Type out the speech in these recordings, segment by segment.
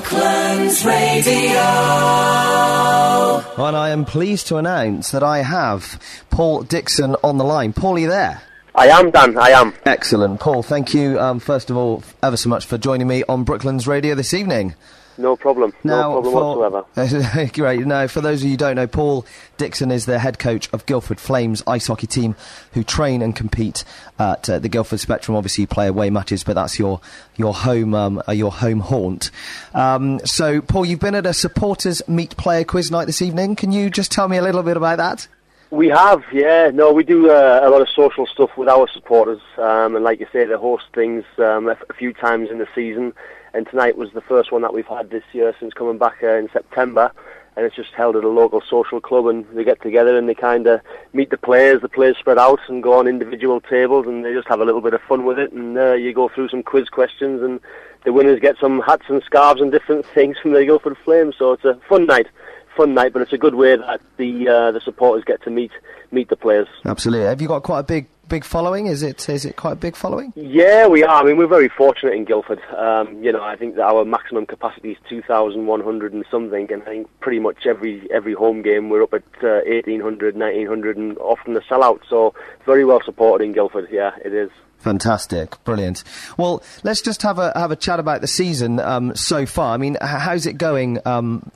Brooklands Radio. And I am pleased to announce that I have Paul Dixon on the line. Paul, are you there? I am, Dan. I am. Excellent. Paul, thank you, um, first of all, ever so much for joining me on Brooklands Radio this evening. No problem. Now, no problem whatsoever. Great. Now, for those of you who don't know, Paul Dixon is the head coach of Guildford Flames ice hockey team, who train and compete at uh, the Guildford Spectrum. Obviously, you play away matches, but that's your your home um, uh, your home haunt. Um, so, Paul, you've been at a supporters meet player quiz night this evening. Can you just tell me a little bit about that? We have, yeah. No, we do uh, a lot of social stuff with our supporters, um, and like you say, they host things um, a, f- a few times in the season and tonight was the first one that we've had this year since coming back uh, in September. And it's just held at a local social club, and they get together and they kind of meet the players. The players spread out and go on individual tables, and they just have a little bit of fun with it. And uh, you go through some quiz questions, and the winners get some hats and scarves and different things from the Guildford Flames. So it's a fun night fun night, but it's a good way that the uh, the supporters get to meet meet the players. Absolutely. Have you got quite a big big following? Is it is it quite a big following? Yeah, we are. I mean, we're very fortunate in Guildford. Um, you know, I think that our maximum capacity is two thousand one hundred and something, and I think pretty much every every home game we're up at uh, 1800, 1900, and often a sellout. So very well supported in Guildford. Yeah, it is. Fantastic, brilliant. Well, let's just have a have a chat about the season um, so far. I mean, how's it going um,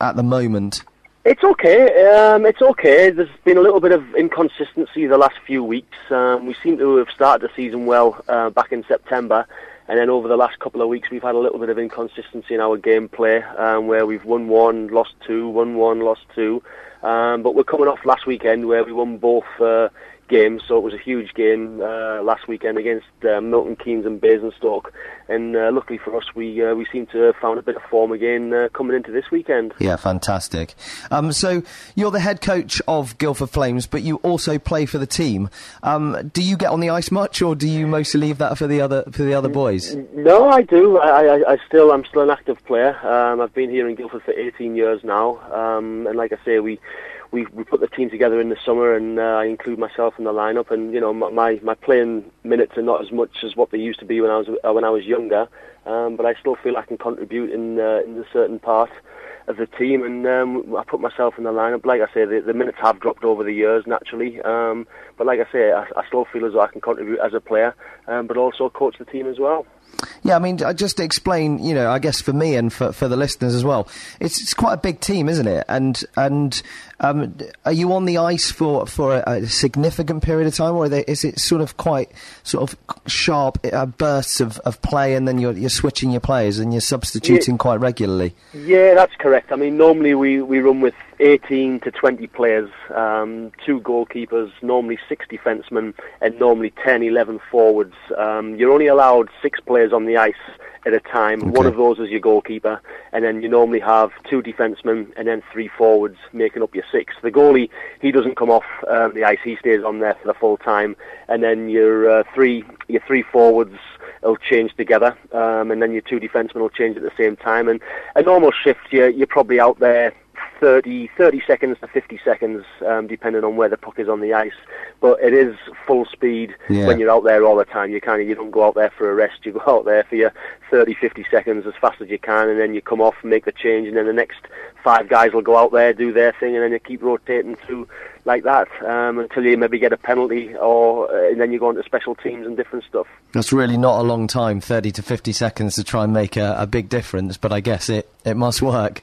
at the moment? It's okay. Um, it's okay. There's been a little bit of inconsistency the last few weeks. Um, we seem to have started the season well uh, back in September, and then over the last couple of weeks we've had a little bit of inconsistency in our gameplay, um, where we've won one, lost two, won one, lost two. Um, but we're coming off last weekend where we won both. Uh, games, so it was a huge game uh, last weekend against uh, Milton Keynes and Basingstoke. And uh, luckily for us, we uh, we seem to have found a bit of form again uh, coming into this weekend. Yeah, fantastic. Um, so you're the head coach of Guildford Flames, but you also play for the team. Um, do you get on the ice much, or do you mostly leave that for the other for the other boys? No, I do. I, I, I still I'm still an active player. Um, I've been here in Guildford for 18 years now, um, and like I say, we we we put the team together in the summer, and uh, I include myself in the lineup. And you know, my my playing minutes are not as much as what they used to be when I was uh, when I was younger, um, but I still feel I can contribute in uh, in a certain part of the team, and um, I put myself in the lineup. Like I say, the, the minutes have dropped over the years naturally, um, but like I say, I, I still feel as though I can contribute as a player, um, but also coach the team as well. Yeah, I mean, I just to explain, you know, I guess for me and for, for the listeners as well, it's it's quite a big team, isn't it? And and um, are you on the ice for for a, a significant period of time, or they, is it sort of quite sort of sharp uh, bursts of, of play, and then you're you're switching your players and you're substituting yeah, quite regularly? Yeah, that's correct. I mean, normally we, we run with 18 to 20 players, um, two goalkeepers, normally six defensemen, and normally 10, 11 forwards. Um, you're only allowed six players on the ice at a time. Okay. One of those is your goalkeeper, and then you normally have two defensemen and then three forwards making up your six. The goalie, he doesn't come off um, the ice; he stays on there for the full time, and then your uh, three your three forwards will change together, um, and then your two defensemen will change at the same time. And a normal shift, you're, you're probably out there 30, 30 seconds to 50 seconds, um, depending on where the puck is on the ice. But it is full speed yeah. when you're out there all the time. You kind of you don't go out there for a rest. You go out there for your 30, 50 seconds as fast as you can, and then you come off, and make the change, and then the next five guys will go out there, do their thing, and then you keep rotating through like that um, until you maybe get a penalty, or uh, and then you go into special teams and different stuff. That's really not a long time, 30 to 50 seconds to try and make a, a big difference, but I guess it, it must work.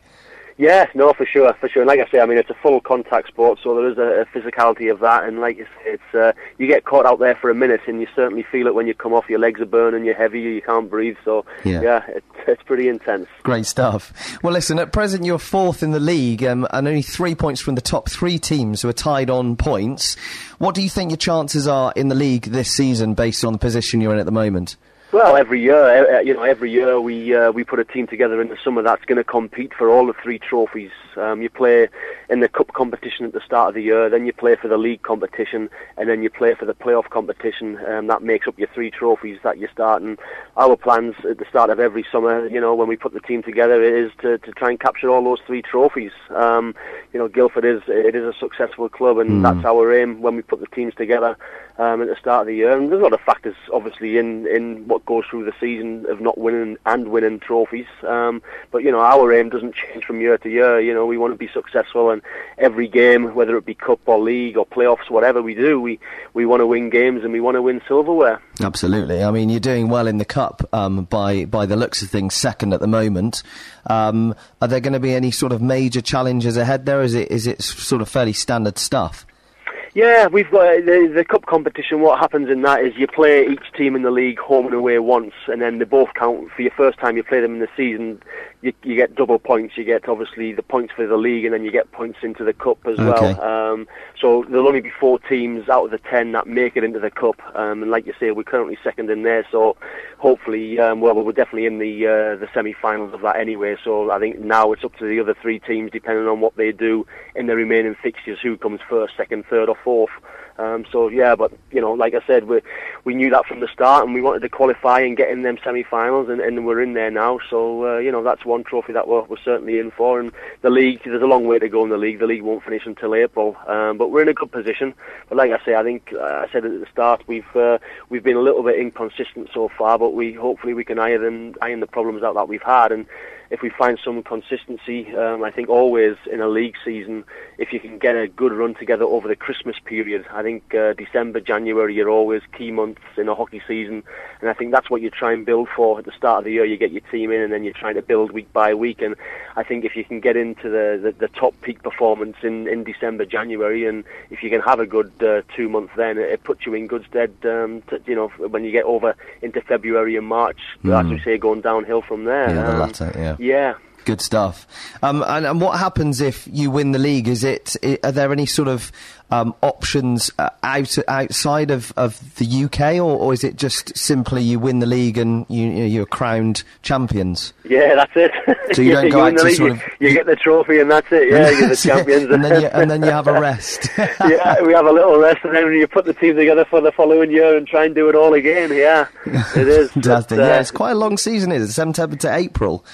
Yeah, no, for sure, for sure. And like I say, I mean, it's a full contact sport, so there is a, a physicality of that. And like you say, it's uh, you get caught out there for a minute, and you certainly feel it when you come off. Your legs are burning, you're heavy, you can't breathe. So yeah, yeah it, it's pretty intense. Great stuff. Well, listen, at present you're fourth in the league, um, and only three points from the top three teams who are tied on points. What do you think your chances are in the league this season, based on the position you're in at the moment? Well, every year, you know, every year we uh, we put a team together in the summer that's going to compete for all the three trophies. Um, you play in the cup competition at the start of the year, then you play for the league competition, and then you play for the playoff competition. Um, that makes up your three trophies that you start. And our plans at the start of every summer, you know, when we put the team together, is to, to try and capture all those three trophies. Um, you know, Guildford is it is a successful club, and mm. that's our aim when we put the teams together um, at the start of the year. And there's a lot of factors, obviously, in in what what goes through the season of not winning and winning trophies. Um, but you know, our aim doesn't change from year to year. You know, we want to be successful, and every game, whether it be cup or league or playoffs, whatever we do, we we want to win games and we want to win silverware. Absolutely. I mean, you're doing well in the cup um, by by the looks of things, second at the moment. Um, are there going to be any sort of major challenges ahead there? Is it is it sort of fairly standard stuff? Yeah, we've got uh, the, the cup competition. What happens in that is you play each team in the league home and away once, and then they both count for your first time you play them in the season. You, you get double points. You get obviously the points for the league, and then you get points into the cup as Okay. well. Um, so there'll only be four teams out of the ten that make it into the cup, um, and like you say, we're currently second in there. So hopefully, um, well, we're definitely in the uh, the semi-finals of that anyway. So I think now it's up to the other three teams, depending on what they do in the remaining fixtures, who comes first, second, third, or fourth. Um, so yeah, but you know, like I said, we we knew that from the start, and we wanted to qualify and get in them semi-finals, and, and we're in there now. So uh, you know, that's one trophy that we're, we're certainly in for. And the league, there's a long way to go in the league. The league won't finish until April, um, but we're in a good position. But like I say, I think uh, I said at the start, we've uh, we've been a little bit inconsistent so far, but we hopefully we can iron iron the problems out that we've had and if we find some consistency, um, I think always in a league season, if you can get a good run together over the Christmas period, I think uh, December, January are always key months in a hockey season, and I think that's what you try and build for at the start of the year. You get your team in, and then you're trying to build week by week. And I think if you can get into the, the, the top peak performance in, in December, January, and if you can have a good uh, two months, then it, it puts you in good stead. Um, to, you know, when you get over into February and March, as we say, going downhill from there. Yeah, the Um, latter, yeah. Yeah. Good stuff. Um, and, and what happens if you win the league? Is it? are there any sort of um, options uh, out outside of, of the UK, or, or is it just simply you win the league and you, you know, you're crowned champions? Yeah, that's it. So you don't go win out to league, sort you, of- you get the trophy and that's it. Yeah, you're the champions. and then you, and then you have a rest. yeah, we have a little rest and then you put the team together for the following year and try and do it all again. Yeah, it is. Fantastic. But, uh, yeah, it's quite a long season, is it? September to April.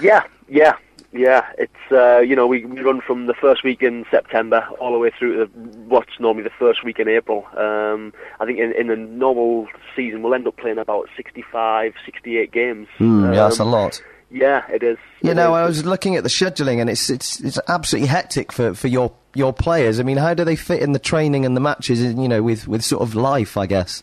Yeah, yeah, yeah. It's uh, you know we, we run from the first week in September all the way through to what's normally the first week in April. Um, I think in, in a normal season we'll end up playing about 65, 68 games. Mm, yeah, that's a Um, lot. Yeah, it is. You It know, is. I was looking at the scheduling, and it's it's it's absolutely hectic for, for your your players. I mean, how do they fit in the training and the matches? You know, with with sort of life, I guess.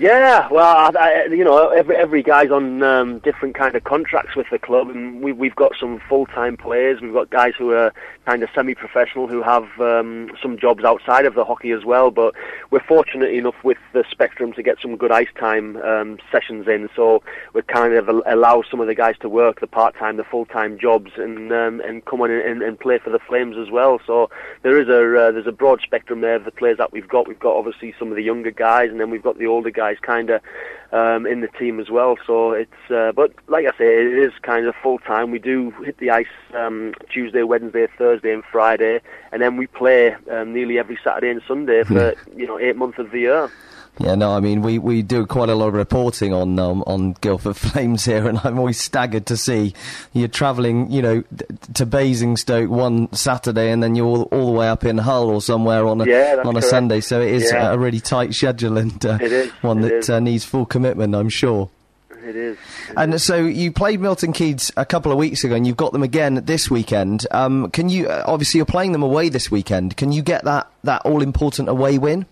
Yeah, well, I, I, you know, every every guy's on um, different kind of contracts with the club, and we, we've got some full time players. We've got guys who are kind of semi professional who have um, some jobs outside of the hockey as well. But we're fortunate enough with the spectrum to get some good ice time um, sessions in, so we kind of allow some of the guys to work the part time, the full time jobs, and um, and come on and, and play for the Flames as well. So there is a uh, there's a broad spectrum there of the players that we've got. We've got obviously some of the younger guys, and then we've got the older guys kind of um, in the team as well. So it's uh, but like I say, it is kind of full time. We do hit the ice um, Tuesday, Wednesday, Thursday, and Friday, and then we play um, nearly every Saturday and Sunday for you know eight months of the year. Yeah, no, I mean we, we do quite a lot of reporting on um, on Guildford Flames here, and I'm always staggered to see you're travelling, you know, to Basingstoke one Saturday, and then you're all, all the way up in Hull or somewhere on a Yeah, on a correct. Sunday. So it is Yeah. a really tight schedule and uh, one it that is. uh, needs full commitment, I'm sure. It is. And so you played Milton Keynes a couple of weeks ago, and you've got them again this weekend. Um, can you? Uh, obviously, you're playing them away this weekend. Can you get that that all important away win?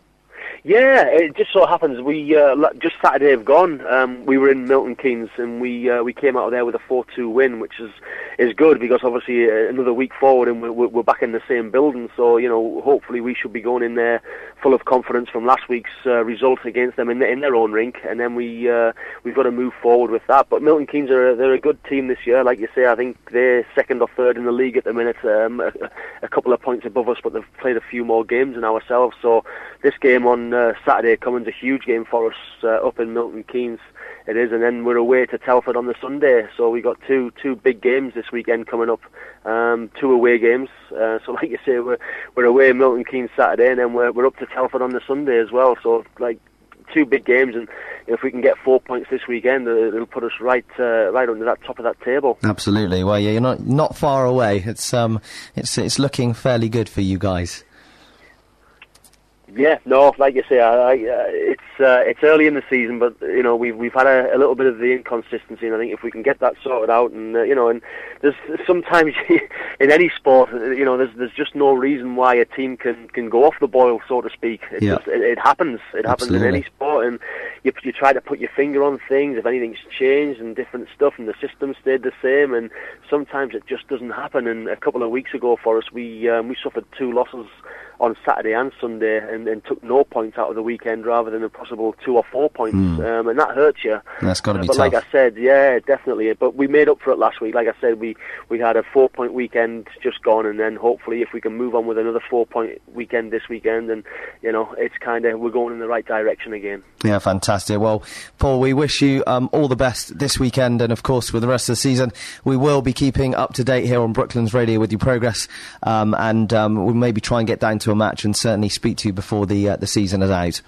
Yeah, it just so happens we uh, just Saturday have gone. Um, we were in Milton Keynes and we uh, we came out of there with a four-two win, which is is good because obviously uh, another week forward and we're, we're back in the same building. So you know, hopefully we should be going in there full of confidence from last week's uh, result against them in, the, in their own rink, and then we uh, we've got to move forward with that. But Milton Keynes are they're a good team this year, like you say. I think they're second or third in the league at the minute, um, a, a couple of points above us, but they've played a few more games than ourselves. So this game on uh, Saturday coming's a huge game for us uh, up in Milton Keynes. It is, and then we're away to Telford on the Sunday. So we got two two big games this weekend coming up, um, two away games. Uh, so like you say, we're we're away in Milton Keynes Saturday, and then we're we're up to Telford on the Sunday as well. So like two big games, and if we can get four points this weekend, uh, it'll put us right uh, right under that top of that table. Absolutely. Well, yeah, you're not not far away. It's um, it's it's looking fairly good for you guys. Yeah, no, like you say, I, I, uh, it's uh, it's early in the season, but you know we've we've had a, a little bit of the inconsistency, and I think if we can get that sorted out, and uh, you know, and there's sometimes in any sport, uh, you know, there's there's just no reason why a team can, can go off the boil, so to speak. It, Yeah. just, it, it happens. It happens in any sport, and you you try to put your finger on things if anything's changed and different stuff, and the system stayed the same, and sometimes it just doesn't happen. And a couple of weeks ago for us, we um, we suffered two losses on Saturday and Sunday, and, and took no points out of the weekend rather than a possible two or four points, um, and that hurts you. That's got to Uh, be but tough. like I said, yeah, definitely. But we made up for it last week. Like I said, we we had a four point weekend just gone, and then hopefully if we can move on with another four point weekend this weekend, and you know it's kind of we're going in the right direction again. Yeah, fantastic. Well, Paul, we wish you um, all the best this weekend, and of course, with the rest of the season, we will be keeping up to date here on Brooklands Radio with your progress, um, and um, we'll maybe try and get down to a match, and certainly speak to you before the uh, the season is out.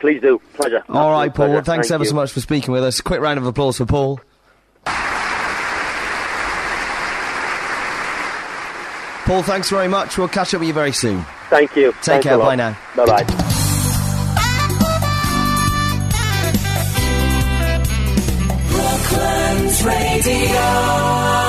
Please do, pleasure. All right, Absolute Paul. pleasure. Thanks Thank ever you. so much for speaking with us. Quick round of applause for Paul. Paul, thanks very much. We'll catch up with you very soon. Thank you. Take care. Bye now. Bye bye. Brooklands Radio.